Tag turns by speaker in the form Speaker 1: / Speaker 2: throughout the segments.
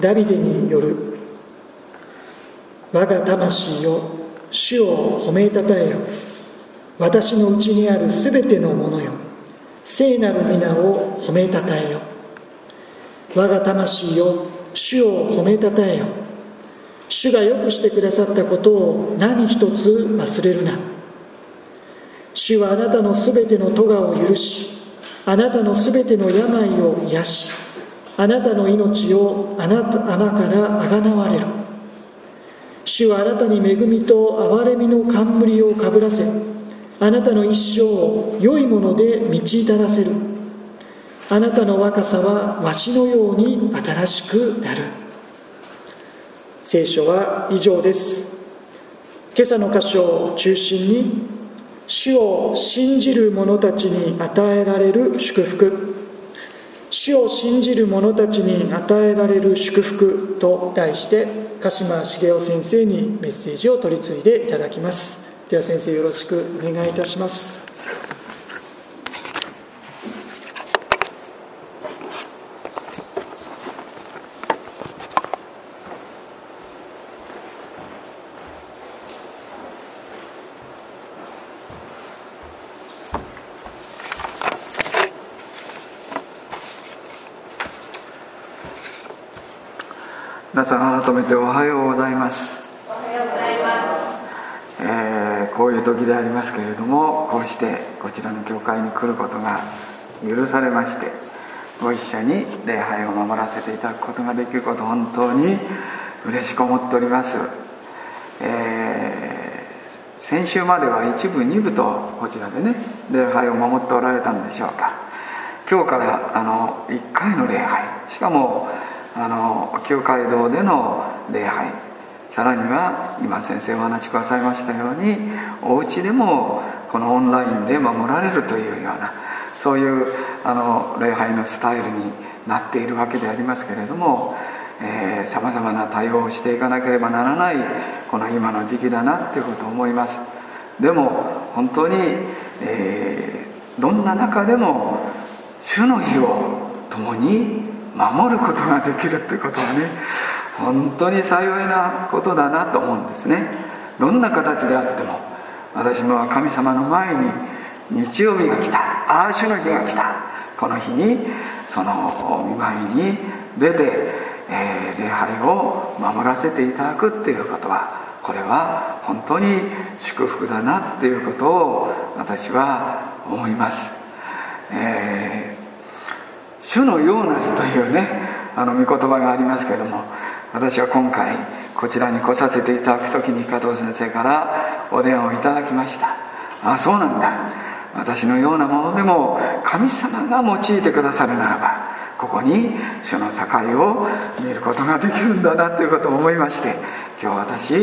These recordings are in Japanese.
Speaker 1: ダビデによる。我が魂よ主を褒めたたえよ。私のうちにあるすべてのものよ。聖なる皆を褒めたたえよ。我が魂よ主を褒めたたえよ。主がよくしてくださったことを何一つ忘れるな。主はあなたのすべての咎を許しあなたのすべての病を癒しあなたの命を穴穴からあがなわれる主はあなたに恵みと憐れみの冠をかぶらせあなたの一生を良いもので満ち至らせる。あなたの若さはわしのように新しくなる。聖書は以上です。今朝の箇所を中心に主を信じる者たちに与えられる祝福。主を信じる者たちに与えられる祝福と題して鹿島茂雄先生にメッセージを取り次いでいただきます。では先生よろしくお願いいたします。
Speaker 2: 皆さん改めておはようございます。えこういう時でありますけれどもこうしてこちらの教会に来ることが許されましてご一緒に礼拝を守らせていただくことができること本当に嬉しく思っております、えー先週までは一部二部とこちらでね礼拝を守っておられたんでしょうか。今日からあの1回の礼拝。しかもあの旧街道での礼拝。さらには今先生お話しくださいましたようにお家でもこのオンラインで守られるというようなそういうあの礼拝のスタイルになっているわけでありますけれどもさまざまな対応をしていかなければならないこの今の時期だなっていうことを思います。でも本当に、えーどんな中でも主の日を共に守ることができるということはね本当に幸いなことだなと思うんですね。どんな形であっても私も神様の前に日曜日が来たああ主の日が来たこの日にその見舞いに出て、えー礼拝を守らせていただくっていうことはこれは本当に祝福だなっていうことを私は思います、えー主のようなりというね。あの御言葉がありますけれども。私は今回こちらに来させていただく時に加藤先生からお電話をいただきました。ああそうなんだ。私のようなものでも神様が用いてくださるならばここに主の境を見ることができるんだなということを思いまして今日私、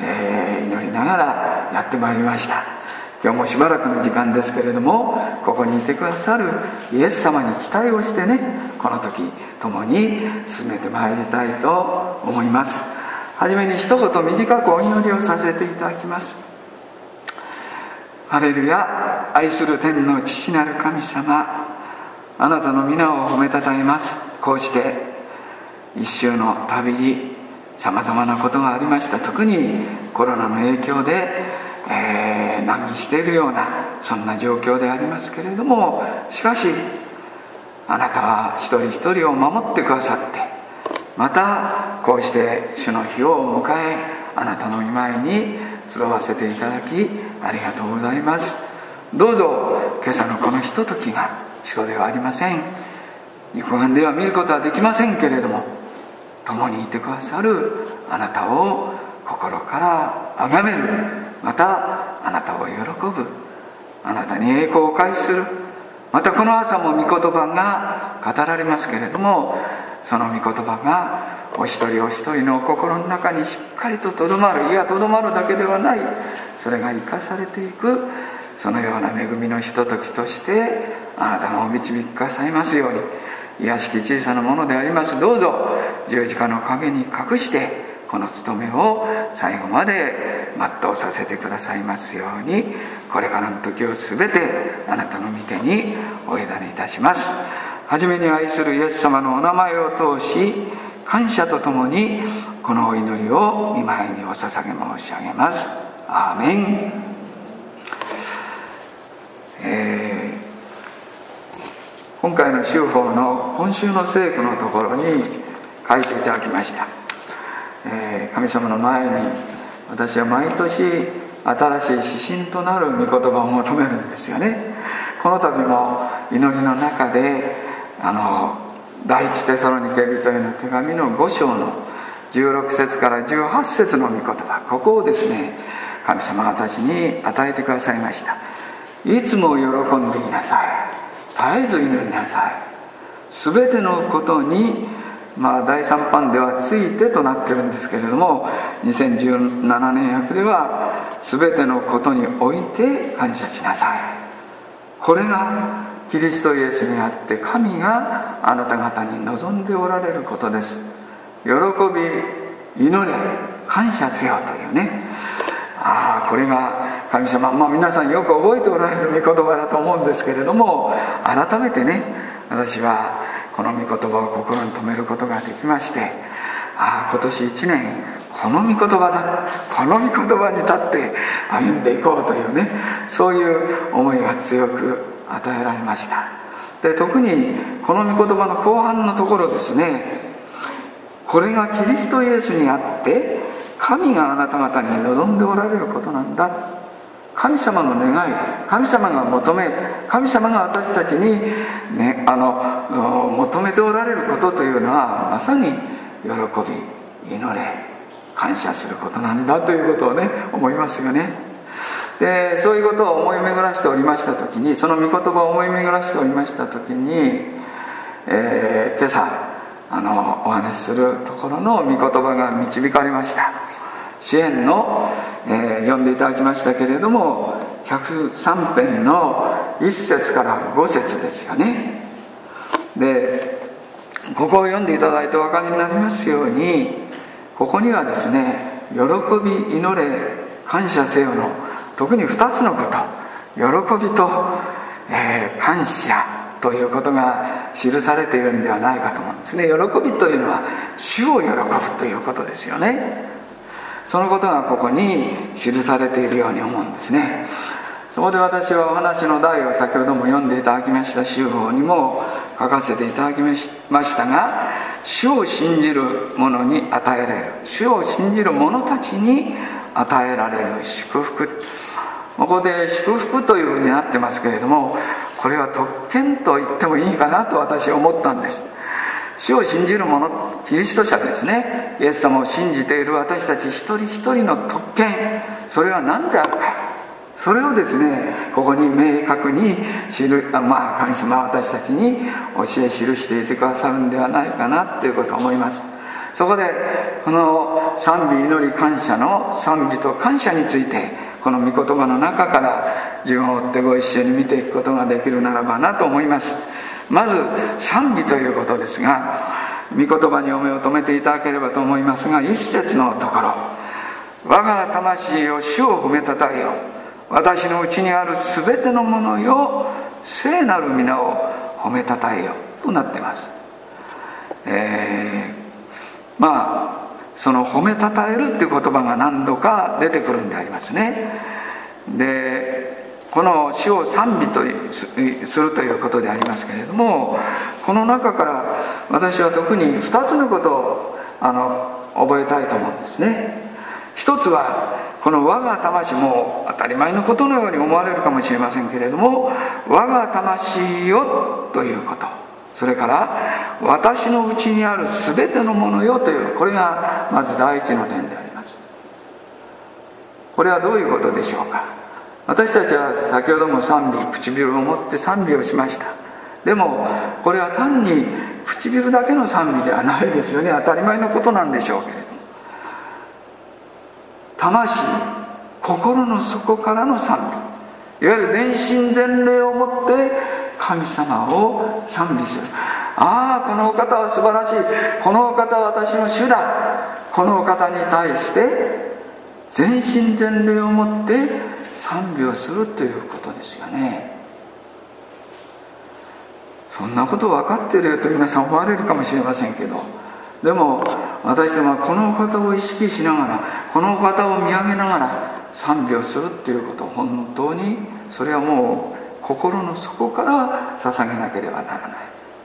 Speaker 2: えー祈りながらやってまいりました。今日もしばらくの時間ですけれどもここにいてくださるイエス様に期待をしてねこの時共に進めてまいりたいと思います。はじめに一言短くお祈りをさせていただきます。ハレルヤ愛する天の父なる神様あなたの皆を褒めたたえます。こうして一周の旅路さまざまなことがありました。特にコロナの影響で、えー難儀しているようなそんな状況でありますけれどもしかしあなたは一人一人を守ってくださってまたこうして主の日を迎えあなたの御前に集わせていただきありがとうございます。どうぞ今朝のこのひとときが人ではありません。肉眼では見ることはできませんけれども共にいてくださるあなたを心から崇める。またあなたを喜ぶ。あなたに栄光を返する。またこの朝も御言葉が語られますけれどもその御言葉がお一人お一人の心の中にしっかりととどまる。いやとどまるだけではない。それが生かされていく。そのような恵みのひとときとしてあなたがお導きくださいますように。癒しき小さなものであります。どうぞ十字架の陰に隠してこの務めを最後まで全うさせてくださいますようにこれからの時を全てあなたの御手にお委ねいたします。はじめに愛するイエス様のお名前を通し感謝とともにこのお祈りを見舞いにお捧げ申し上げます。アーメン、えー、今回の修法の今週の聖句のところに書いていただきました、え、神様の前に私は毎年新しい指針となる御言葉を求めるんですよね。この度も祈りの中であの第一テサロニケ人への手紙の5章の16節から18節の御言葉。ここをですね神様が私に与えてくださいました。いつも喜んでいなさい。絶えず祈りなさい。全てのことにまあ第3版では「ついて」となってるんですけれども2017年訳では「全てのことにおいて感謝しなさい」これがキリストイエスにあって神があなた方に望んでおられることです。喜び祈れ感謝せよというね。ああこれが神様まあ皆さんよく覚えておられる御言葉だと思うんですけれども改めてね私はこの御言葉を心に留めることができましてああ今年1年この御言葉だこの御言葉に立って歩んでいこうというねそういう思いが強く与えられました。で特にこの御言葉の後半のところですねこれがキリストイエスにあって神があなた方に望んでおられることなんだ。神様の願い神様が求め神様が私たちに、ね、あの求めておられることというのはまさに喜び祈れ感謝することなんだということをね思いますよね。でそういうことを思い巡らしておりました時にその御言葉を思い巡らしておりました時に、えー、今朝あのお話しするところの御言葉が導かれました。支援の、えー、読んでいただきましたけれども103編の1節から5節ですよね。でここを読んでいただいてお分かりになりますようにここにはですね「喜び祈れ感謝せよ」の特に2つのこと喜びと、えー、感謝ということが記されているんではないかと思うんですね。喜びというのは主を喜ぶということですよね。そのことがここに記されているように思うんですね。そこで私はお話の題を先ほども読んでいただきました修法にも書かせていただきましたが主を信じる者に与えられる。主を信じる者たちに与えられる祝福。ここで祝福というふうになってますけれどもこれは特権と言ってもいいかなと私は思ったんです。主を信じる者キリスト者ですね。イエス様を信じている私たち一人一人の特権。それは何であるか。それをですねここに明確に知るあまあ神様は私たちに教え記していてくださるんではないかなということを思います。そこでこの賛美祈り感謝の賛美と感謝についてこの御言葉の中から自分を追ってご一緒に見ていくことができるならばなと思います。まず賛美ということですが御言葉にお目を留めていただければと思いますが一節のところ我が魂を主を褒めたたえよ。私のうちにある全てのものよ聖なる皆を褒めたたえよ。となってます。えー、まあその褒めたたえるっていう言葉が何度か出てくるんでありますね。でこの死を賛美とするということでありますけれどもこの中から私は特に2つのことをあの覚えたいと思うんですね。一つはこの我が魂も当たり前のことのように思われるかもしれませんけれども我が魂よということ。それから私のうちにある全てのものよというこれがまず第一の点であります。これはどういうことでしょうか。私たちは先ほども賛美唇を持って賛美をしました。でもこれは単に唇だけの賛美ではないですよね。当たり前のことなんでしょうけれども。魂心の底からの賛美。いわゆる全身全霊をもって神様を賛美する。ああこのお方は素晴らしい。このお方は私の主だ。このお方に対して全身全霊をもって賛美をするということですよね。そんなこと分かってるよと皆さん思われるかもしれませんけど。でも私どもはこの方を意識しながらこの方を見上げながら賛美をするっていうこと本当にそれはもう心の底から捧げなければならない。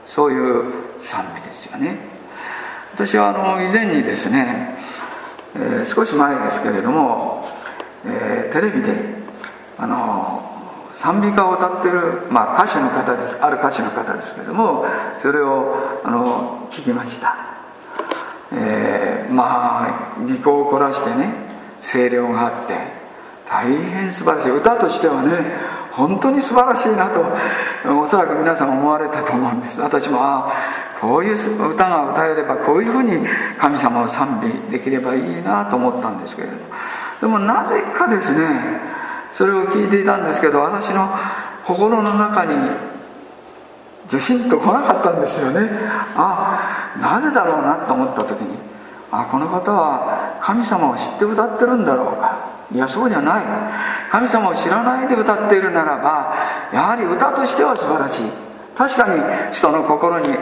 Speaker 2: そういう賛美ですよね。私はあの以前にですね、えー、少し前ですけれども、えー、テレビであの賛美歌を歌ってる、まあ、歌手の方です。ある歌手の方ですけれどもそれをあの聞きました。えー、まあ技巧を凝らしてね声量があって大変素晴らしい。歌としてはね本当に素晴らしいなとおそらく皆さん思われたと思うんです。私もああこういう歌が歌えればこういうふうに神様を賛美できればいいなと思ったんですけれども。でもなぜかですねそれを聞いていたんですけど私の心の中にずしんと来なかったんですよね。あなぜだろうなと思った時にあこの方は神様を知って歌ってるんだろうか。いやそうじゃない。神様を知らないで歌っているならばやはり歌としては素晴らしい。確かに人の心に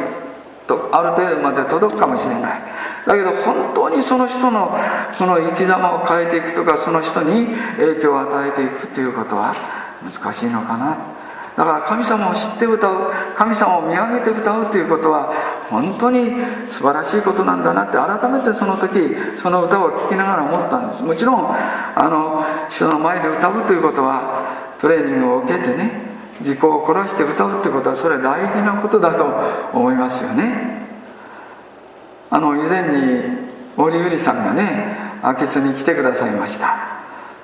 Speaker 2: とある程度まで届くかもしれない。だけど本当にその人のその生き様を変えていくとかその人に影響を与えていくということは難しいのかな。だから神様を知って歌う神様を見上げて歌うということは本当に素晴らしいことなんだなって改めてその時その歌を聴きながら思ったんです。もちろんあの人の前で歌うということはトレーニングを受けてね技巧を凝らして歌うってことはそれは大事なことだと思いますよね。あの以前に森ゆりさんがね秋津に来てくださいました。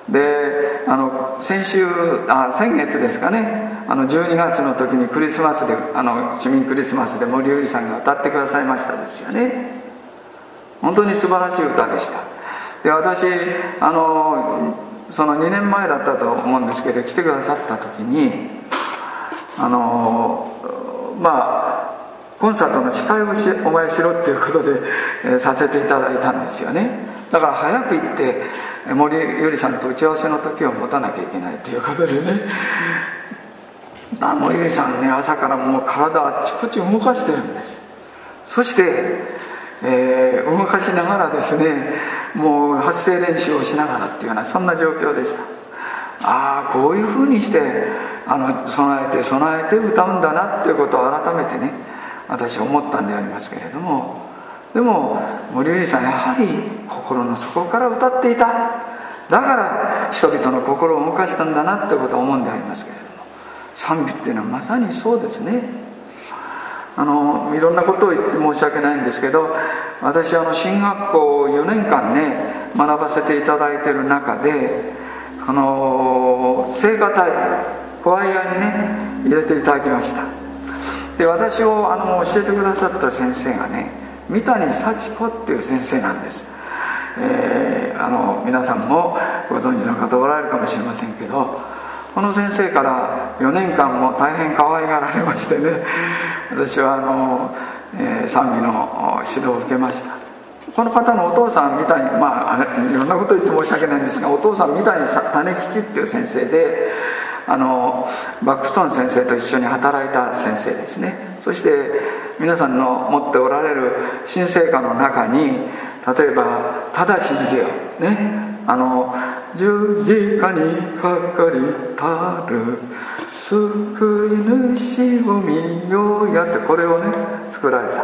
Speaker 2: であの先週あ先月ですかねあの12月の時にクリスマスであの市民クリスマスで森ゆりさんが歌ってくださいましたですよね。本当に素晴らしい歌でした。で私あのその2年前だったと思うんですけど来てくださった時にあのまあコンサートの司会をしお前しろっていうことで、えー、させていただいたんですよね。だから早く行って森ゆりさんと打ち合わせの時を持たなきゃいけないということでね。あ森ゆりさんね朝からもう体あっちこっち動かしてるんです。そして、えー、動かしながらですねもう発声練習をしながらっていうようなそんな状況でした。ああこういうふうにしてあの備えて備えて歌うんだなっていうことを改めてね私は思ったんでありますけれども。でも森ゆりさんやはり心の底から歌っていた。だから人々の心を動かしたんだなってことを思うんでありますけれども。賛美っていうのはまさにそうですね。あのいろんなことを言って申し訳ないんですけど私あの進学校を4年間ね学ばせていただいてる中であの聖歌隊ワイヤーにね入れていただきました。で私をあの教えてくださった先生がね三谷幸子っていう先生なんです、えー、あの皆さんもご存知の方おられるかもしれませんけどこの先生から4年間も大変可愛がられましてね私はあの、えー、賛美の指導を受けました。この方のお父さんみたいにまあいろんなこと言って申し訳ないんですがお父さんみたいに種吉っていう先生であのバックストーン先生と一緒に働いた先生ですね。そして皆さんの持っておられる新生歌の中に例えば「ただ信じよ」ね。あの十字架にかかりたる救い主を見ようやってこれをね作られた。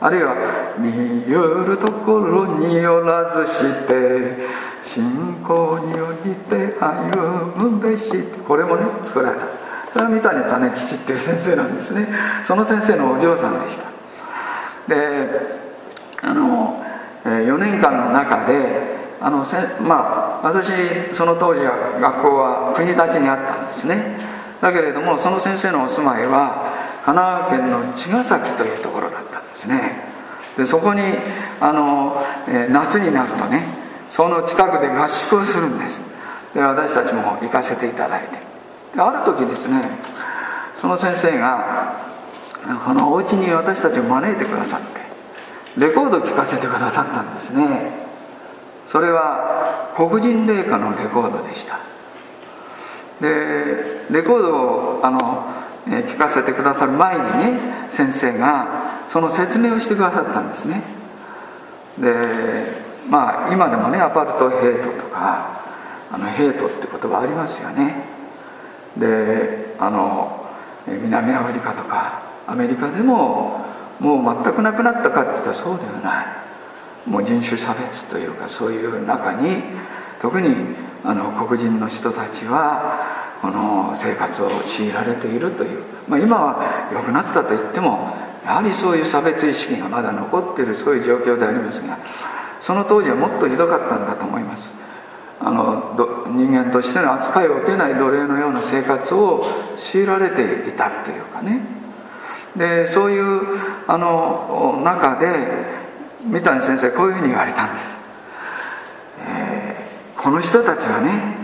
Speaker 2: あるいは「見よるところによらずして信仰によりて歩むべし」これもね作られた。それは三谷種吉っていう先生なんですね。その先生のお嬢さんでした。であの4年間の中であのせまあ私その当時は学校は国立にあったんですね。だけれどもその先生のお住まいは神奈川県の茅ヶ崎というところだったんですね。でそこにあの、えー、夏になるとねその近くで合宿をするんです。で私たちも行かせていただいて。である時ですねその先生がこのお家に私たちを招いてくださってレコードを聴かせてくださったんですね。それは黒人霊歌のレコードでした。でレコードをあの聞かせてくださる前にね先生がその説明をしてくださったんですね。でまあ今でもねアパルトヘイトとかあのヘイトって言葉ありますよね。であの南アフリカとかアメリカでももう全くなくなったかって言ったらそうではない。もう人種差別というかそういう中に特にあの黒人の人たちはこの生活を強いられているという、まあ、今は良くなったと言ってもやはりそういう差別意識がまだ残っているそういう状況でありますがその当時はもっとひどかったんだと思います。あの人間としての扱いを受けない奴隷のような生活を強いられていたというかね。でそういうあの中で三谷先生こういうふうに言われたんです、えー、この人たちはね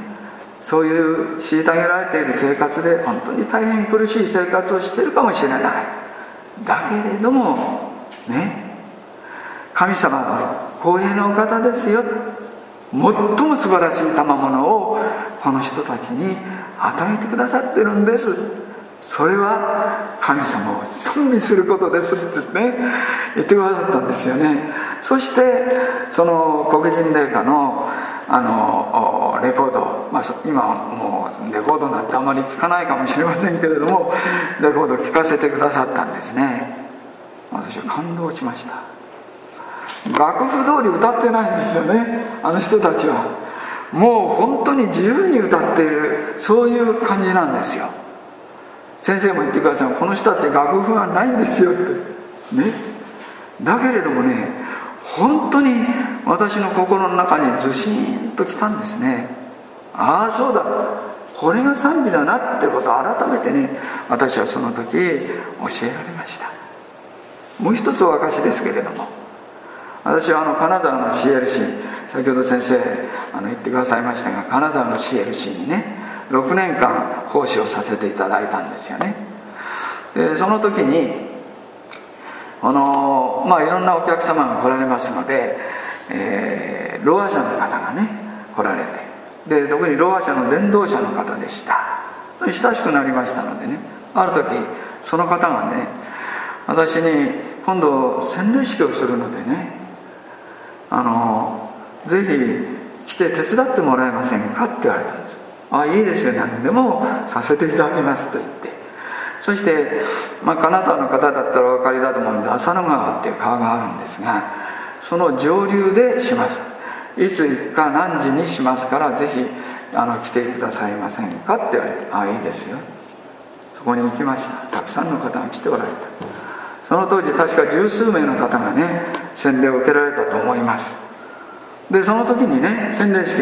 Speaker 2: そういう虐げられている生活で本当に大変苦しい生活をしているかもしれない。だけれどもね神様は公平のお方ですよ。最も素晴らしい賜物をこの人たちに与えてくださってるんです。それは神様を賛美することですってね言ってくださったんですよね。そしてその黒人霊歌のあのレコード、まあ、今もうレコードなんてあまり聞かないかもしれませんけれどもレコード聞かせてくださったんですね。私は感動しました。楽譜通り歌ってないんですよねあの人たちは。もう本当に自由に歌っているそういう感じなんですよ。先生も言ってくださいこの人たち楽譜はないんですよって。ね。だけれどもね本当に私の心の中にずしんときたんですね。ああそうだ。これが賛美だなってことを改めてね私はその時教えられました。もう一つお証ですけれども。私はあの金沢の CLC 先ほど先生あの言ってくださいましたが金沢の CLC にね6年間奉仕をさせていただいたんですよね。でその時にあのまあいろんなお客様が来られますので、えー、ろう者の方がね来られてで特にろう者の伝道者の方でした。親しくなりましたのでねある時その方がね私に今度洗礼式をするのでねあのぜひ来て手伝ってもらえませんかって言われたんですあいいですよ何でもさせていただきますと言って。そして、まあ、金沢の方だったらお分かりだと思うんで浅野川っていう川があるんですがその上流でします。いつ行くか何時にしますからぜひあの来てくださいませんかって言われてああいいですよ。そこに行きました。たくさんの方が来ておられた。その当時確か十数名の方がね洗礼を受けられたと思います。でその時にね洗礼式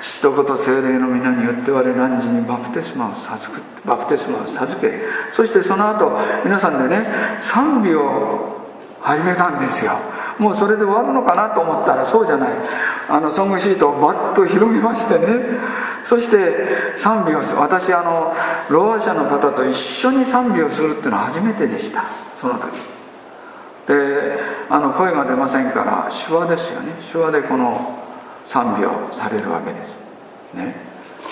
Speaker 2: 父と子と精霊の皆によって我何時にバプテスマを授くバプテスマを授けそしてその後皆さんでね賛美を始めたんですよ。もうそれで終わるのかなと思ったらそうじゃない。あのソングシートをバッと広げましてねそして賛美を私あのろう者の方と一緒に賛美をするっていうのは初めてでした。その時。であの声が出ませんから手話ですよね。手話でこの賛美をされるわけです。ね。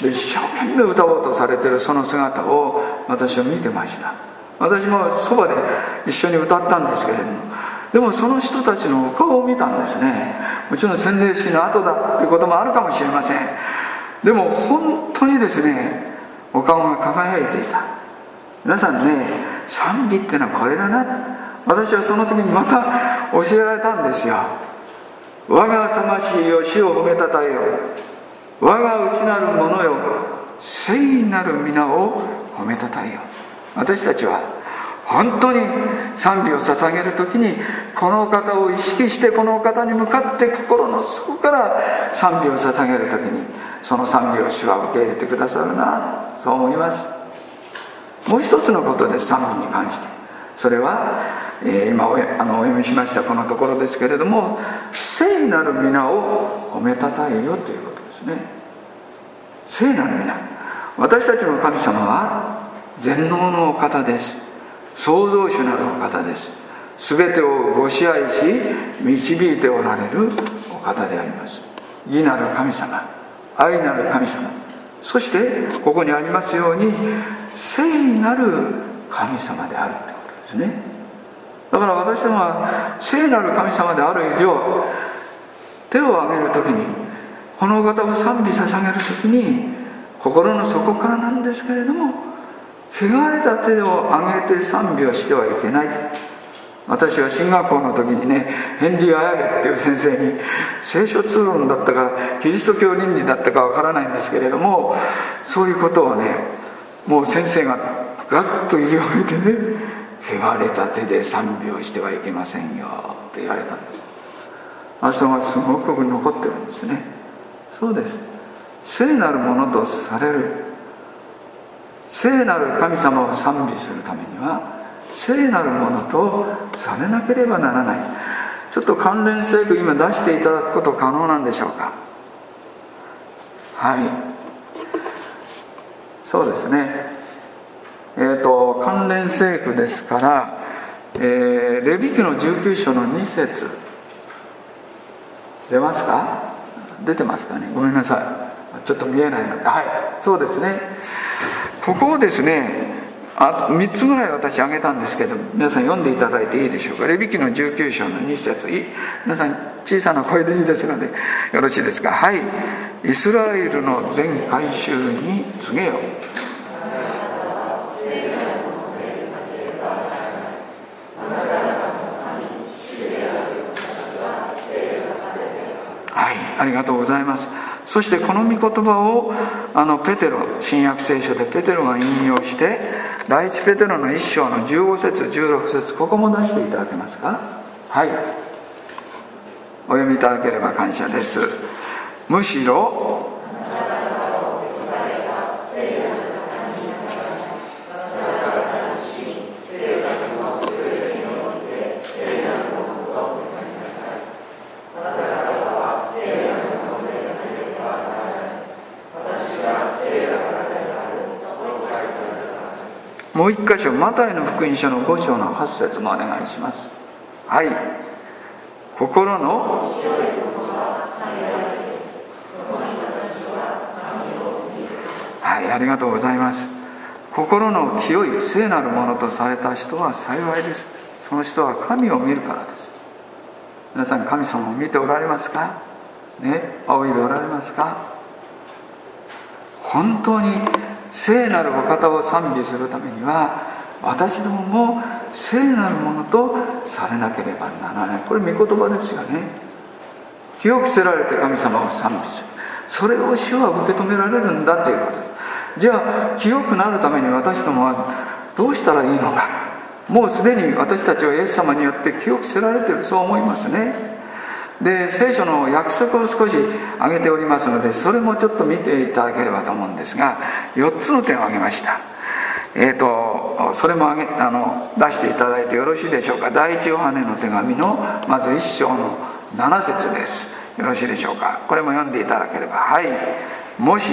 Speaker 2: で一生懸命歌おうとされてるその姿を私は見てました。私もそばで一緒に歌ったんですけれども。でもその人たちのお顔を見たんですね。もちろん洗礼式の後だってこともあるかもしれません。でも本当にですねお顔が輝いていた。皆さんね賛美っていうのはこれだな。私はその時にまた教えられたんですよ。我が魂よ死を褒めたたえよ。我が内なる者よ。聖なる皆を褒めたたえよ。私たちは本当に賛美を捧げる時にこの方を意識してこの方に向かって心の底から賛美を捧げる時にその賛美を主は受け入れてくださるな。そう思います。もう一つのことです賛美に関して。それはえー、今おあのお読みしましたこのところですけれども聖なる皆を褒めたたえよということですね。聖なる皆。私たちの神様は全能のお方です。創造主なるお方です。全てをご支配し導いておられるお方であります。義なる神様愛なる神様そしてここにありますように聖なる神様であるってことですね。だから私どもは聖なる神様である以上手を挙げる時にこの方を賛美捧げる時に心の底からなんですけれども汚れた手を挙げて賛美をしてはいけない。私は進学校の時にねヘンリー・アヤベっていう先生に聖書通論だったかキリスト教倫理だったかわからないんですけれどもそういうことをねもう先生がガッと指を上げてね汚れた手で賛美をしてはいけませんよと言われたんです。あそこがすごく残ってるんですね。そうです。聖なるものとされる聖なる神様を賛美するためには聖なるものとされなければならない。ちょっと関連聖句今出していただくこと可能なんでしょうか？はい。そうですね。えっ、ー、と関連聖句ですから、えー、レビ記の19章の2節。出ますか？出てますかね？ごめんなさい。ちょっと見えないので。はい。そうですね。ここをですねあ3つぐらい私挙げたんですけど皆さん読んでいただいていいでしょうか？レビ記の19章の2節。い皆さん小さな声でいいですのでよろしいですか？はい。イスラエルの全改宗に告げよはい。ありがとうございます。そしてこの御言葉をあのペテロ新約聖書でペテロが引用して第一ペテロの一章の15節16節ここも出していただけますか？はい。お読みいただければ感謝です。むしろもう一箇所マタイの福音書の5章の8節もお願いします。はい。心のはいありがとうございます。心の清い聖なるものとされた人は幸いです。その人は神を見るからです。皆さん神様を見ておられますか？ね仰いでおられますか？本当に聖なるお方を賛美するためには私どもも聖なるものとされなければならない。これ御言葉ですよね。清くせられて神様を賛美する。それを主は受け止められるんだということです。じゃあ清くなるために私どもはどうしたらいいのか。もうすでに私たちはイエス様によって清くせられてる。そう思いますね。で聖書の約束を少し挙げておりますのでそれもちょっと見ていただければと思うんですが4つの点を挙げました。えーと、それもあげあの出していただいてよろしいでしょうか。第一ヨハネの手紙のまず1章の7節です。よろしいでしょうか。これも読んでいただければ。はい。もし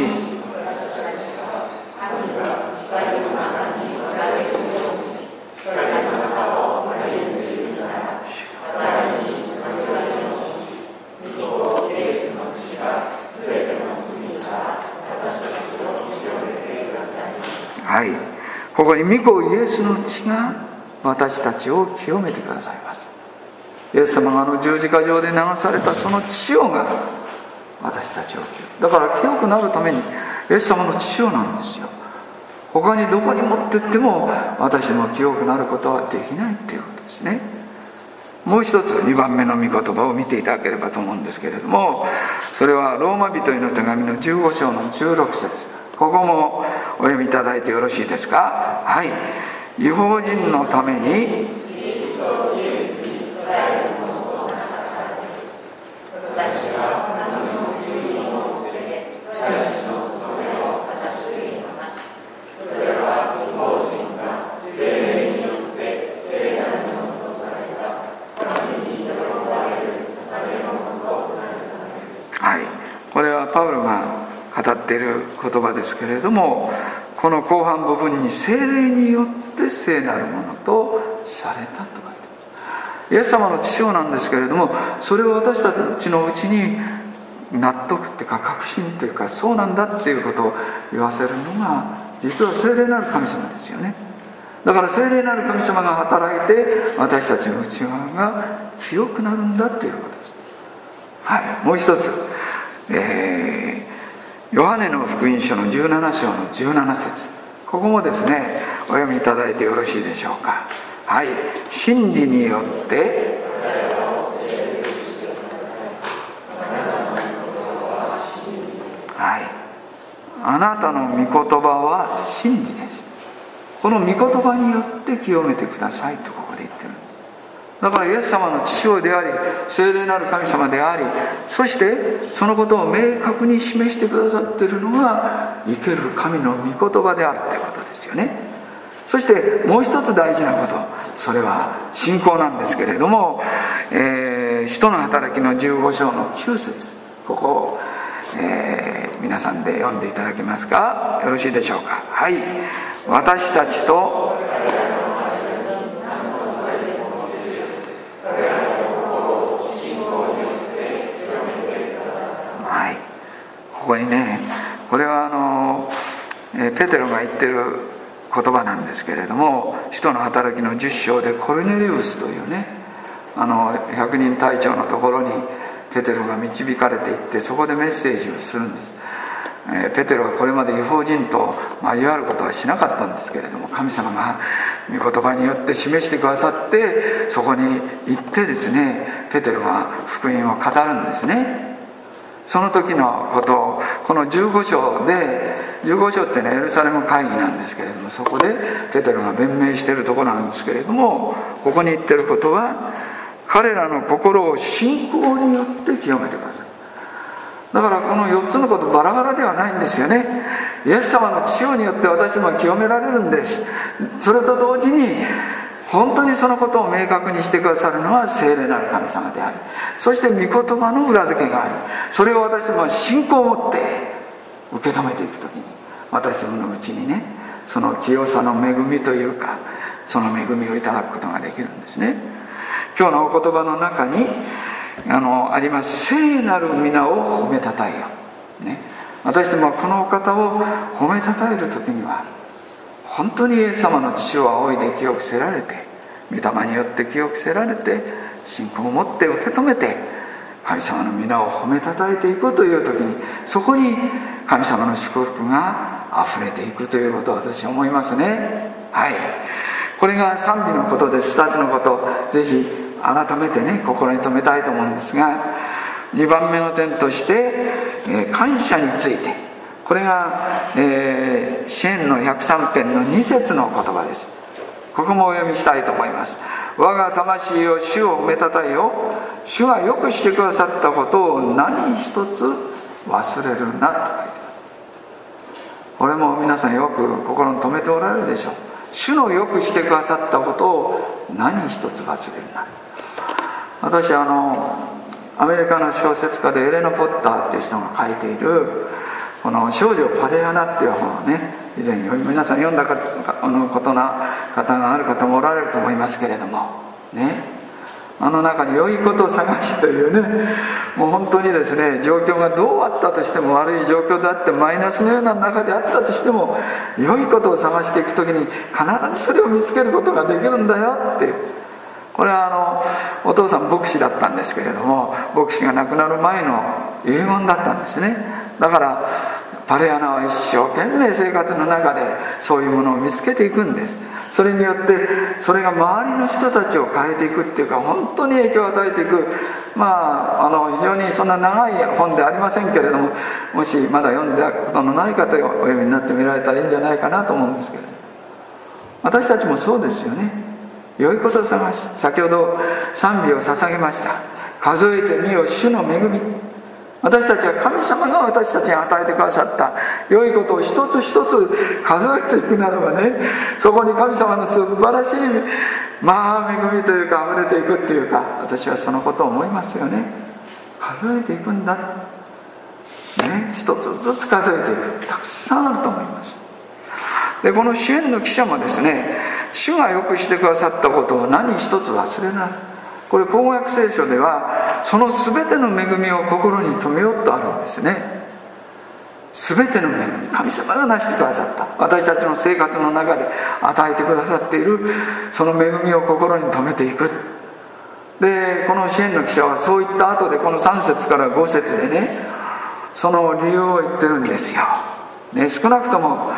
Speaker 2: はいここに御子イエスの血が私たちを清めてくださいます。イエス様があの十字架上で流されたその血潮が私たちを清だから清くなるためにイエス様の血潮なんですよ。他にどこに持ってっても私も清くなることはできないっていうことですね。もう一つ2番目の御言葉を見ていただければと思うんですけれどもそれはローマ人への手紙の15章の16節。ここもお読みいただいてよろしいですか？はい。違法人のためにはいこれはパウロが語っている言葉ですけれどもこの後半部分に精霊によって聖なるものとされたと書いてます。イエス様の父親なんですけれどもそれを私たちのうちに納得っていうか確信というかそうなんだっていうことを言わせるのが実は聖霊なる神様ですよね。だから聖霊なる神様が働いて私たちの内側が清くなるんだっていうことです。はいもう一つ、えー、ヨハネの福音書の17章の17節。ここもですねお読みいただいてよろしいでしょうか。はい。真理によってはい。あなたの御言葉は真理です。この御言葉によって清めてくださいとここだからイエス様の父親であり聖霊なる神様でありそしてそのことを明確に示してくださっているのが生ける神の御言葉であるということですよね。そしてもう一つ大事なこと。それは信仰なんですけれども、えー、使徒の働きの15章の9節。ここを、えー、皆さんで読んでいただけますか？よろしいでしょうか？はい。私たちとここにねこれはあのペテロが言ってる言葉なんですけれども使徒の働きの10章でコルネリウスというねあの百人隊長のところにペテロが導かれていってそこでメッセージをするんです、えペテロはこれまで違法人と交わることはしなかったんですけれども神様が御言葉によって示してくださってそこに行ってですねペテロが福音を語るんですね。その時のことをこの15章で15章っていうのはエルサレム会議なんですけれどもそこでペテロが弁明しているところなんですけれどもここに言ってることは彼らの心を信仰によって清めてください。だからこの4つのことバラバラではないんですよね。イエス様の血によって私も清められるんです。それと同時に本当にそのことを明確にしてくださるのは聖霊なる神様でありそして御言葉の裏付けがありそれを私どもは信仰を持って受け止めていく時に私どものうちにねその清さの恵みというかその恵みをいただくことができるんですね。今日のお言葉の中にあのあります聖なる皆を褒めたたえよ、ね、私どもはこのお方を褒めたたえる時には本当にイエス様の父を仰いで清くせられて御霊によって清くせられて信仰を持って受け止めて神様の皆を褒めたたえていくという時にそこに神様の祝福が溢れていくということを私は思いますね。はい。これが賛美のことです。2つのこと。ぜひ改めてね心に留めたいと思うんですが2番目の点として、え感謝について。これが、えー、支援の103編の2節の言葉です。ここもお読みしたいと思います。我が魂を主を褒めたたえよ。主がよくしてくださったことを何一つ忘れるなと書いてこれも皆さんよく心に留めておられるでしょう。主のよくしてくださったことを何一つ忘れるな。私あのアメリカの小説家でエレナ・ポッターっていう人が書いているこの「少女パレアナ」っていう本をね以前皆さん読んだかのことな方がある方もおられると思いますけれどもね。あの中に良いことを探しというねもう本当にですね状況がどうあったとしても悪い状況であってマイナスのような中であったとしても良いことを探していく時に必ずそれを見つけることができるんだよって。これはあのお父さん牧師だったんですけれども牧師が亡くなる前の遺言だったんですね。だからパレアナは一生懸命生活の中でそういうものを見つけていくんです。それによってそれが周りの人たちを変えていくっていうか本当に影響を与えていく。まああの非常にそんな長い本ではありませんけれどももしまだ読んだことのない方がお読みになってみられたらいいんじゃないかなと思うんですけれど私たちもそうですよね。良いこと探し先ほど賛美を捧げました。数えてみよ主の恵み。私たちは神様が私たちに与えてくださった。良いことを一つ一つ数えていくならばねそこに神様の素晴らしいまあ恵みというか溢れていくっていうか私はそのことを思いますよね。数えていくんだ。ね一つずつ数えていく。たくさんあると思います。でこの支援の記者もですね主がよくしてくださったことを何一つ忘れない。これ公約聖書ではその全ての恵みを心に留めようとあるんですね。全ての恵み神様が成してくださった。私たちの生活の中で与えてくださっているその恵みを心に留めていく。でこの支援の記者はそういった後でこの3節から5節でねその理由を言ってるんですよ、ね、少なくとも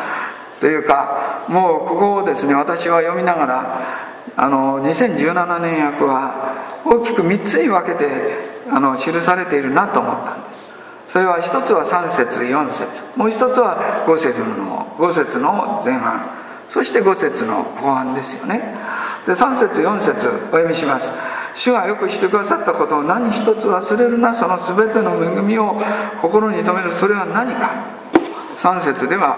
Speaker 2: というかもうここをですね私は読みながらあの2017年訳は大きく3つに分けてあの記されているなと思ったんです。それは一つは3節4節。もう一つは5節の5節の前半。そして5節の後半ですよね。で3節4節お読みします。主がよくしてくださったことを何一つ忘れるな。その全ての恵みを心に留める。それは何か。3節では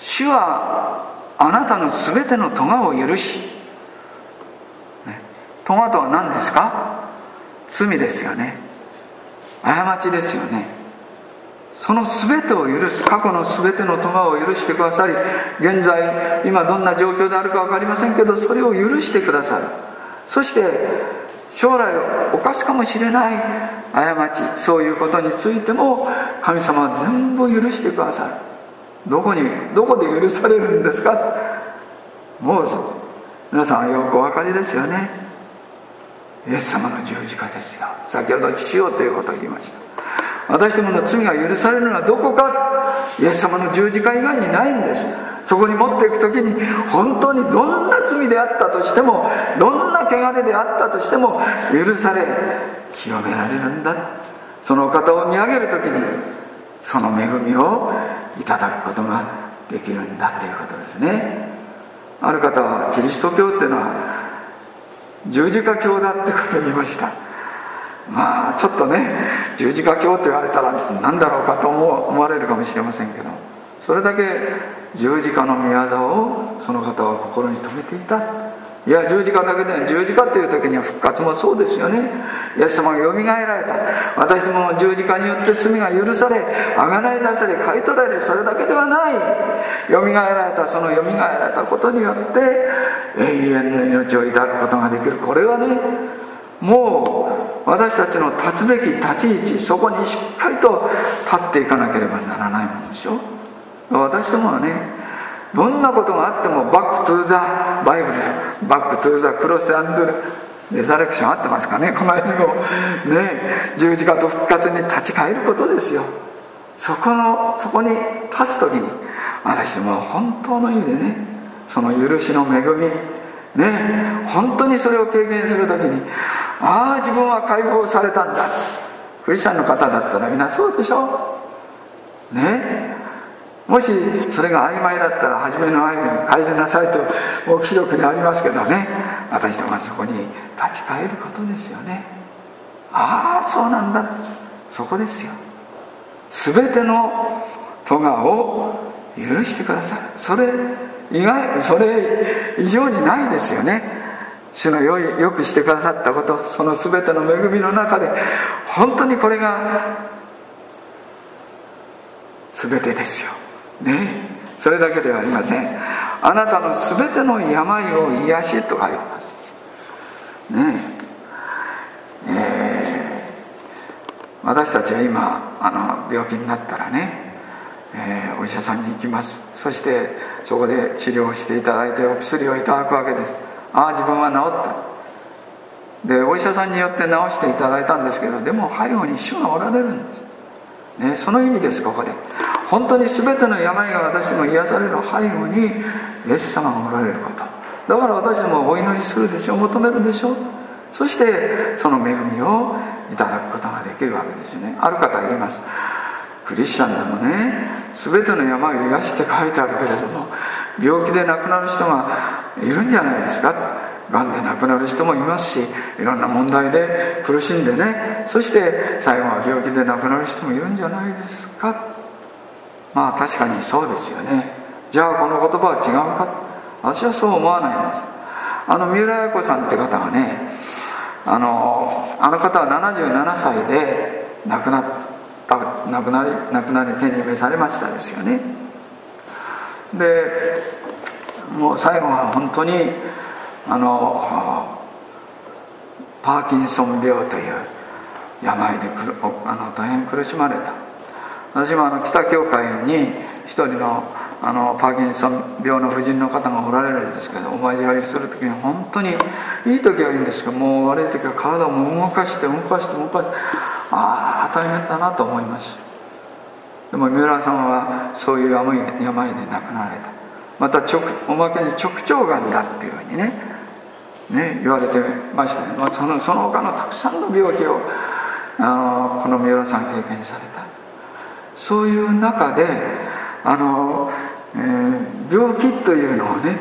Speaker 2: 主はあなたの全ての咎を許し、ね、咎とは何ですか？罪ですよね。過ちですよね。その全てを許す過去の全ての咎を許してくださり現在今どんな状況であるか分かりませんけどそれを許してくださる。そして将来犯すかもしれない過ちそういうことについても神様は全部許してくださる。どこにどこで許されるんですか？もう皆さんよくお分かりですよね。イエス様の十字架ですよ。先ほど父よということを言いました。私どもの罪が許されるのはどこか？イエス様の十字架以外にないんです。そこに持っていく時に本当にどんな罪であったとしてもどんな汚れであったとしても許され清められるんだ。そのお方を見上げる時にその恵みをいただくことができるんだということですね。ある方はキリスト教っていうのは十字架教だってことを言いました。まあちょっとね十字架教って言われたら何だろうかと思われるかもしれませんけどそれだけ十字架の御業をその方は心に留めていた。いや十字架だけで十字架っていう時には復活もそうですよね。イエス様がよみがえられた。私も十字架によって罪が許されあがない出され買い取られそれだけではない。よみがえられたそのよみがえられたことによって永遠の命をいただくことができる。これはねもう私たちの立つべき立ち位置そこにしっかりと立っていかなければならないものでしょ。私どもはねどんなことがあっても back to the Bible back to the cross and resurrection 合ってますかね？この辺をね十字架と復活に立ち返ることですよ。そこのそこに立つ時に私どもは本当の意味でねその許しの恵みね本当にそれを経験する時にああ自分は解放されたんだ。クリスチャンの方だったらみんなそうでしょねもしそれが曖昧だったら初めの曖昧に帰りなさいと黙示録にありますけどね。私どもはそこに立ち返ることですよね。ああそうなんだ。そこですよ。全ての咎を許してくださいそれ以外それ以上にないですよね。主のよいよくしてくださったこと。その全ての恵みの中で本当にこれが全てですよ。ね。それだけではありません。あなたの全ての病を癒しと書いてます。ね。えー、私たちは今あの病気になったらね、えー、お医者さんに行きます。そしてそこで治療していただいてお薬をいただくわけです。ああ自分は治った。でお医者さんによって治していただいたんですけどでも背後に主がおられるんです、ね、その意味ですここで。本当に全ての病が私ども癒される背後にイエス様がおられること。だから私どもお祈りするでしょう求めるでしょう。そしてその恵みをいただくことができるわけですね。ある方が言います。クリスチャンでもね全ての病を癒して書いてあるけれども病気で亡くなる人がいるんじゃないですか。がんで亡くなる人もいますしいろんな問題で苦しんでね。そして最後は病気で亡くなる人もいるんじゃないですか。まあ確かにそうですよね。じゃあこの言葉は違うか？私はそう思わないんです。あの三浦綾子さんって方がねあのあの方は77歳で亡くなった亡くなり亡くなり手に召されましたですよね。でもう最後は本当にあのパーキンソン病という病であの大変苦しまれた。私もあの北教会に一人のあのパーキンソン病の婦人の方がおられるんですけどお参り狩りする時に本当にいい時はいいんですけどもう悪い時は体を動かして動かして動かしてああ大変だなと思います。でも三浦さんはそういう病で病で亡くなられた。また直おまけに直腸がんだっていうふうにね。ね言われてましたね、まあ、そのその他のたくさんの病気をあのこの三浦さん経験された。そういう中であの、えー、病気というのをね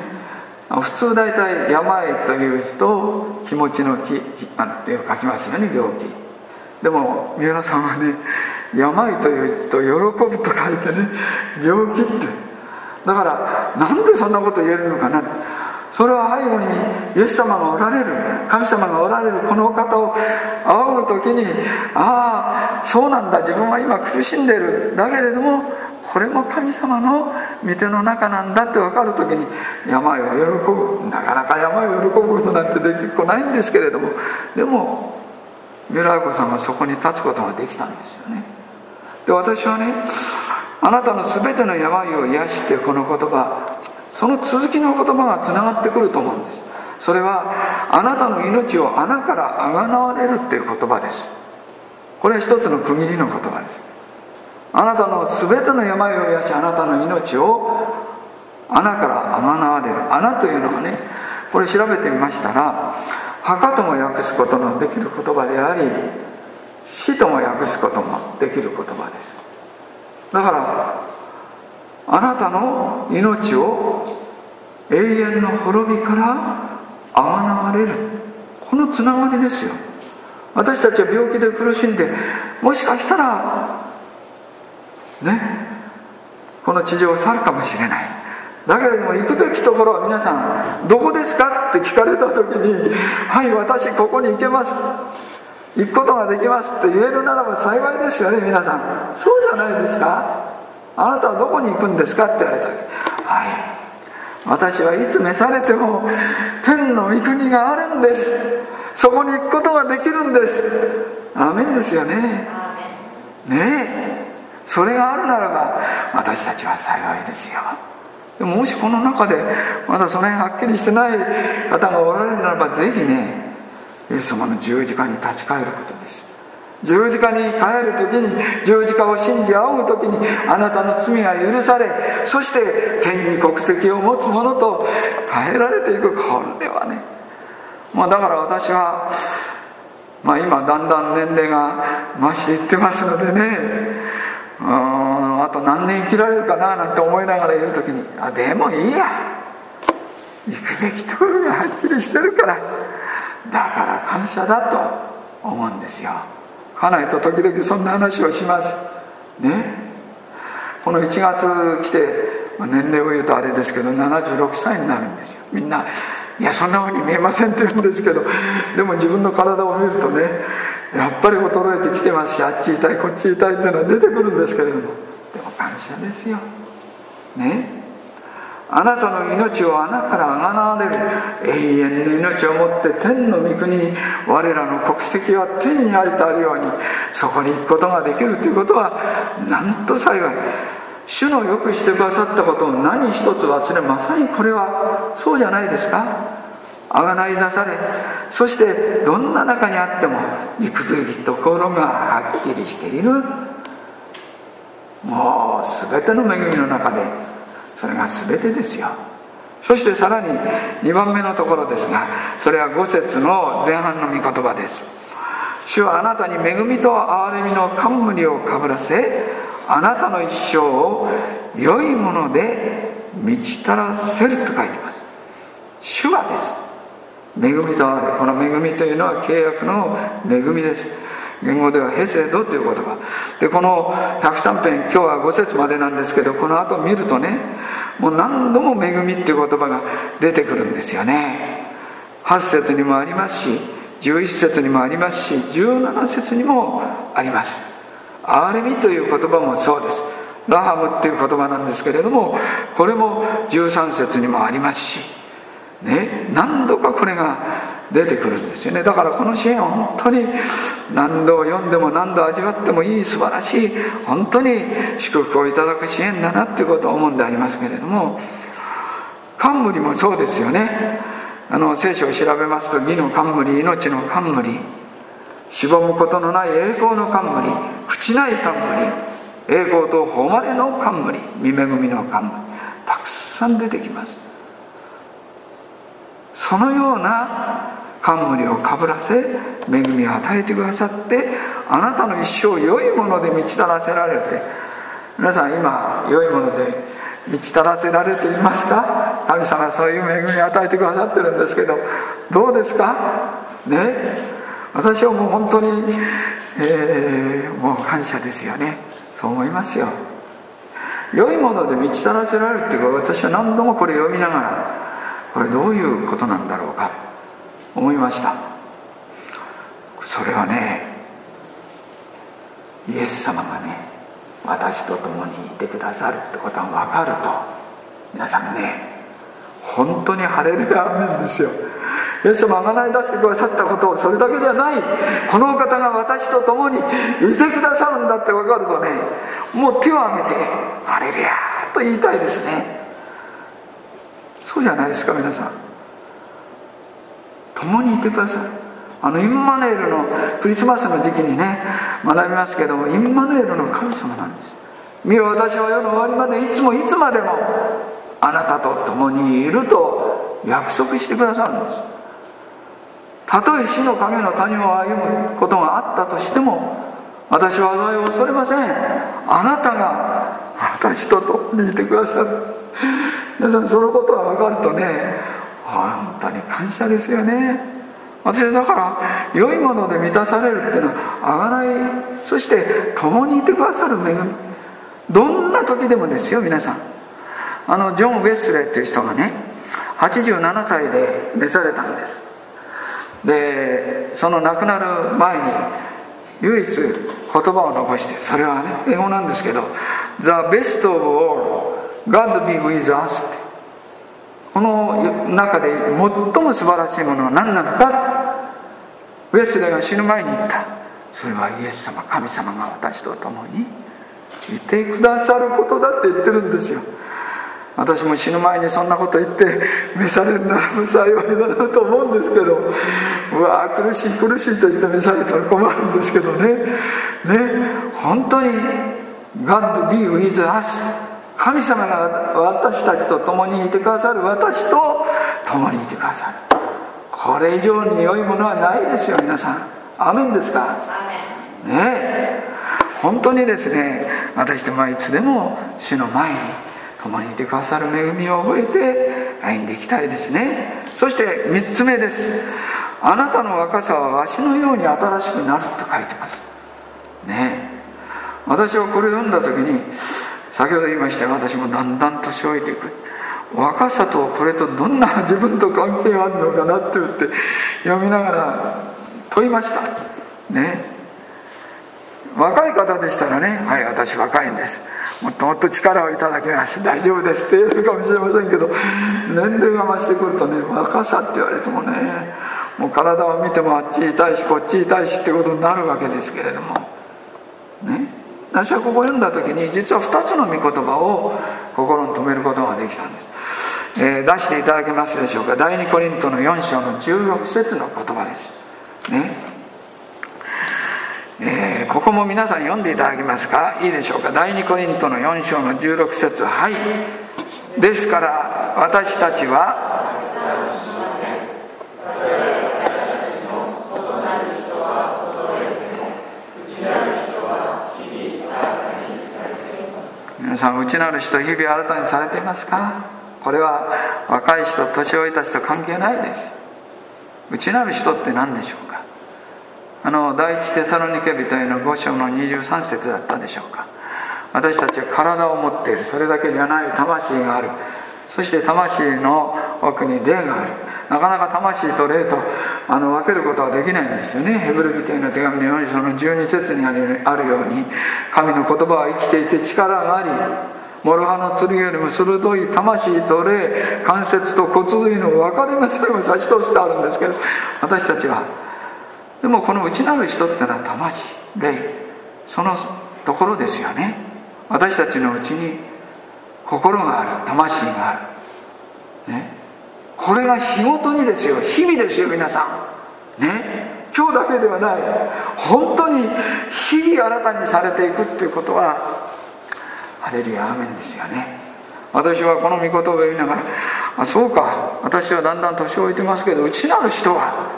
Speaker 2: 普通大体病という字と気持ちの気って書きますよね病気。でも三浦さんはね病という字と喜ぶと書いてね病気って。だからなんでそんなこと言えるのかな。それは背後にイエス様がおられる神様がおられるこのお方を仰ぐ時にああそうなんだ自分は今苦しんでる。だけれどもこれも神様の御手の中なんだって分かる時に病を喜ぶ。なかなか病を喜ぶことなんてできっこないんですけれどもでもミラー子さんはそこに立つことができたんですよね。で私はねあなたの全ての病を癒してこの言葉その続きの言葉がつながってくると思うんです。それはあなたの命を穴からあがなわれるっていう言葉です。これは一つの区切りの言葉です。あなたの全ての病を癒しあなたの命を穴からあがなわれる。穴というのはねこれ調べてみましたら墓とも訳すことのできる言葉であり死とも訳すこともできる言葉です。だからあなたの命を永遠の滅びからあがなわれる。このつながりですよ。私たちは病気で苦しんでもしかしたらねこの地上を去るかもしれない。だけれども行くべきところは皆さんどこですかって聞かれた時に「はい私ここに行けます」行くことができますって言えるならば幸いですよね皆さん。そうじゃないですか。あなたはどこに行くんですかって言われたわけはい。私はいつ召されても天の御国があるんです。そこに行くことができるんです。アーメンですよね。ねえ。それがあるならば私たちは幸いですよ。でももしこの中でまだその辺はっきりしてない方がおられるならばぜひねイエス様の十字架に立ち返ることです十字架に帰る時に十字架を信じ仰ぐ時にあなたの罪が許されそして天に国籍を持つ者と変えられていく。これはね。まあだから私はまあ今だんだん年齢が増していってますのでね。うんあと何年生きられるかななんて思いながらいる時にあでもいいや。行くべきところがはっきりしてるから。だから感謝だと思うんですよ。家内と時々そんな話をします。ね？この1月来てま年齢を言うとあれですけど76歳になるんですよ。みんないやそんなふうに見えませんって言うんですけどでも自分の体を見るとねやっぱり衰えてきてますしあっち痛いこっち痛いっていうのは出てくるんですけれども。でも感謝ですよ。ね？あなたの命を穴からあがなわれる永遠の命をもって天の御国に我らの国籍は天にありとあるようにそこに行くことができるということはなんと幸い主のよくしてくださったことを何一つ忘れまさにこれはそうじゃないですか。あがない出されそしてどんな中にあっても行くべきところがはっきりしている。もう全ての恵みの中でそれが全てですよ。そしてさらに2番目のところですがそれは5節の前半の御言葉です。主はあなたに恵みと憐れみの冠をかぶらせあなたの一生を良いもので満ち足らせると書いてます。主はです。恵みと憐れこの恵みというのは契約の恵みです。言語ではヘセドという言葉。でこの103編今日は5節までなんですけどこの後見るとねもう何度も恵みっていう言葉が出てくるんですよね。8節にもありますし11節にもありますし17節にもあります。憐れみという言葉もそうです。ラハムっていう言葉なんですけれどもこれも13節にもありますしね何度かこれが出てくるんですよね。だからこの支援は本当に何度読んでも何度味わってもいい素晴らしい本当に祝福をいただく支援だなっていうことを思うんでありますけれども冠もそうですよね。あの聖書を調べますと義の冠命の冠しぼむことのない栄光の冠朽ちない冠栄光と誉れの冠見恵みの冠たくさん出てきます。そのような冠をかぶらせ恵みを与えてくださってあなたの一生良いもので満ち足らせられて皆さん今良いもので満ち足らせられていますか？神様そういう恵みを与えてくださってるんですけどどうですか？ね？私はもう本当に、えー、もう感謝ですよね。そう思いますよ。良いもので満ち足らせられるっていうか私は何度もこれ読みながらこれどういうことなんだろうか？思いました。それはねイエス様がね私と共にいてくださるってことが分かると。皆さんね本当に晴れるアーメンですよ。イエス様がない出してくださったことをそれだけじゃない。このお方が私と共にいてくださるんだって分かるとねもう手を挙げて「ハレルヤ」と言いたいですね。そうじゃないですか皆さん。共にいてください。あのインマネールのクリスマスの時期にね学びますけどもインマネールの神様なんです。見よ私は世の終わりまでいつもいつまでもあなたと共にいると約束してくださるんです。たとえ死の影の谷を歩むことがあったとしても私は災いを恐れません。あなたが私と共にいてくださる。そのことが分かるとね本当に感謝ですよね。私だから良いもので満たされるっていうのはあがない。そして共にいてくださる恵み。どんな時でもですよ皆さん。あのジョン・ウェスレーっていう人がね87歳で召されたんです。でその亡くなる前に唯一言葉を残してそれはね英語なんですけど「The best of all God be with us」って。この中で最も素晴らしいものは何なのか？ウェスレーが死ぬ前に言った。それはイエス様神様が私と共にいてくださることだって言ってるんですよ。私も死ぬ前にそんなこと言って召されるなら幸いだなと思うんですけど。うわ苦しい苦しいと言って召されたら困るんですけどね。ね。本当に God be with us 神様が私たちと共にいてくださる私と共にいてくださる。これ以上に良いものはないですよ皆さん。アメンですか？ね本当にですね私どもはいつでも主の前に共にいてくださる恵みを覚えて歩んでいきたいですね。そして3つ目です。あなたの若さはわしのように新しくなると書いてます。ね私はこれを読んだ時に先ほど言いましたが私もだんだん年老いていく若さとこれとどんな自分と関係があるのかなって言って読みながら問いました。ね。若い方でしたらね「はい私若いんです。もっともっと力をいただきます。大丈夫です」って言えるかもしれませんけど年齢が増してくるとね若さって言われてもねもう体を見てもあっち痛いしこっち痛いしってことになるわけですけれども。ね。私はここを読んだ時に実は2つの御言葉を心に留めることができたんです、えー、出していただけますでしょうか。第2コリントの4章の16節の言葉です。ね。えー、ここも皆さん読んでいただけますか？いいでしょうか。第2コリントの4章の16節。はい。ですから私たちは皆さん内なる人日々新たにされていますか？これは若い人年老いた人関係ないです。内なる人って何でしょうか？あの第一テサロニケ人への5章の23節だったでしょうか？私たちは体を持っている。それだけじゃない魂がある。そして魂の奥に霊がある。なかなか魂と霊とあの分けることはできないんですよね。ヘブル人への手紙の4章の12節にあるように神の言葉は生きていて力があり諸刃の剣よりも鋭い魂と霊関節と骨髄の分かれ目さえも差し通してあるんですけど私たちはでもこの内なる人ってのは魂霊。そのところですよね。私たちのうちに心がある魂がある。ね。これが日ごとにですよ。日々ですよ皆さん。ね。今日だけではない。本当に日々新たにされていくっていうことはハレルヤアーメンですよね。私はこの御言葉を読みながらあそうか。私はだんだん年老いてますけど内なる人は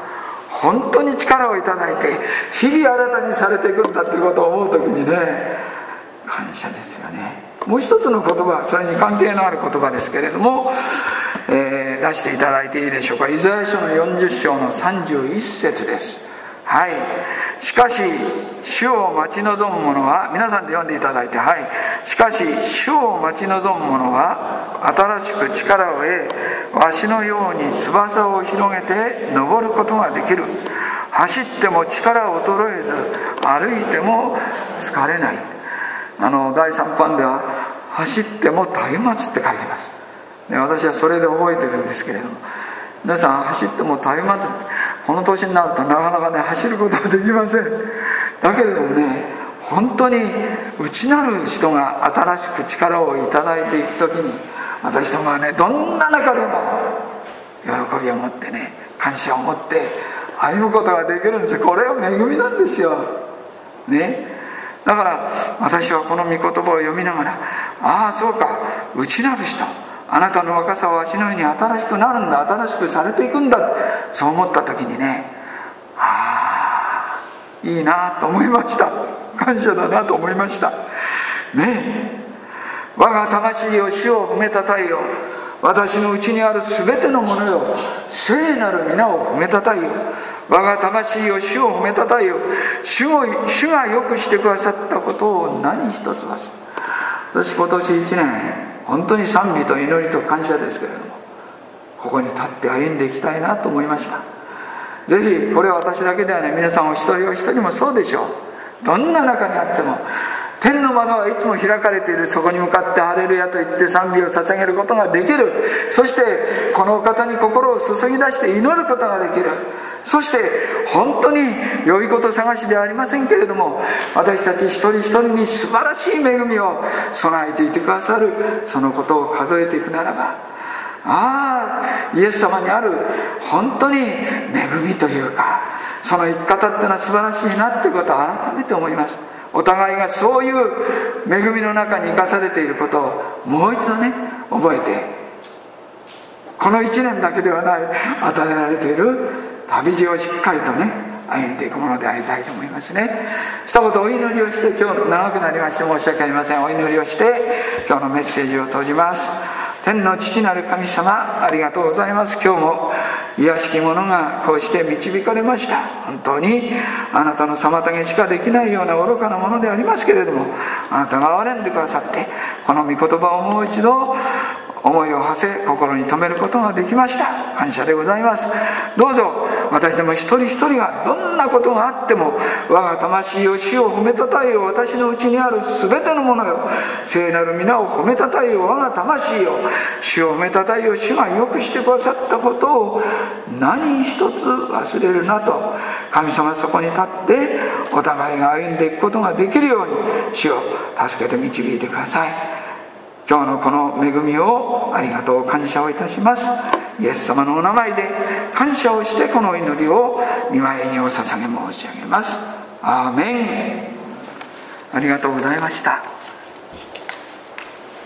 Speaker 2: 本当に力をいただいて日々新たにされていくんだっていうことを思う時にね感謝ですよね。もう一つの言葉それに関係のある言葉ですけれども、えー、出していただいていいでしょうか。イザヤ書の40章の31節です。はい。しかし主を待ち望む者は皆さんで読んでいただいてはい。しかし主を待ち望む者は新しく力を得わしのように翼を広げて登ることができる。走っても力を衰えず歩いても疲れない。あの第3版では走っても松明って書いてます。で私はそれで覚えてるんですけれども。皆さん走っても松明ってこの年になるとなかなかね走ることはできません。だけれどもね本当に内なる人が新しく力を頂いていく時に私どもはねどんな中でも喜びを持ってね感謝を持って歩むことができるんです。これは恵みなんですよ。ね。だから私はこの御言葉を読みながらああそうか内なる人あなたの若さは足のように新しくなるんだ新しくされていくんだそう思った時にねああいいなと思いました。感謝だなと思いました。ねえ我が魂を主を褒めたたえよ。私のうちにある全てのものよ。聖なる皆を褒めたたえよ。我が魂を主を褒めたたえよ。主を主がよくしてくださったことを何一つ忘れ私今年1年本当に賛美と祈りと感謝ですけれどもここに立って歩んでいきたいなと思いました。ぜひこれは私だけではない。皆さんお一人お一人もそうでしょう。どんな中にあっても天の窓はいつも開かれている。そこに向かって「ハレルヤ」と言って賛美を捧げることができる。そしてこの方に心を注ぎ出して祈ることができる。そして本当に良いこと探しではありませんけれども私たち一人一人に素晴らしい恵みを備えていてくださる。そのことを数えていくならばああイエス様にある本当に恵みというかその生き方っていうのは素晴らしいなってことを改めて思います。お互いがそういう恵みの中に生かされていることをもう一度ね覚えてこの1年だけではない与えられている旅路をしっかりとね歩んでいくものでありたいと思いますね。一言お祈りをして今日長くなりまして申し訳ありません。お祈りをして今日のメッセージを閉じます。天の父なる神様ありがとうございます。今日も癒しき者がこうして導かれました。本当にあなたの妨げしかできないような愚かなものでありますけれどもあなたが憐れんでくださってこの御言葉をもう一度思いを馳せ心に留めることができました。感謝でございます。どうぞ私ども一人一人がどんなことがあっても我が魂を死を褒めたたえよ私のうちにある全てのものよ。聖なる皆を褒めたたえよ我が魂よ主を褒めたたえよ主がよくしてくださったことを何一つ忘れるなと。神様そこに立ってお互いが歩んでいくことができるように主を助けて導いてください。今日のこの恵みをありがとう感謝をいたします。イエス様のお名前で感謝をしてこの祈りを見舞いにお捧げ申し上げます。アーメン。ありがとうございました。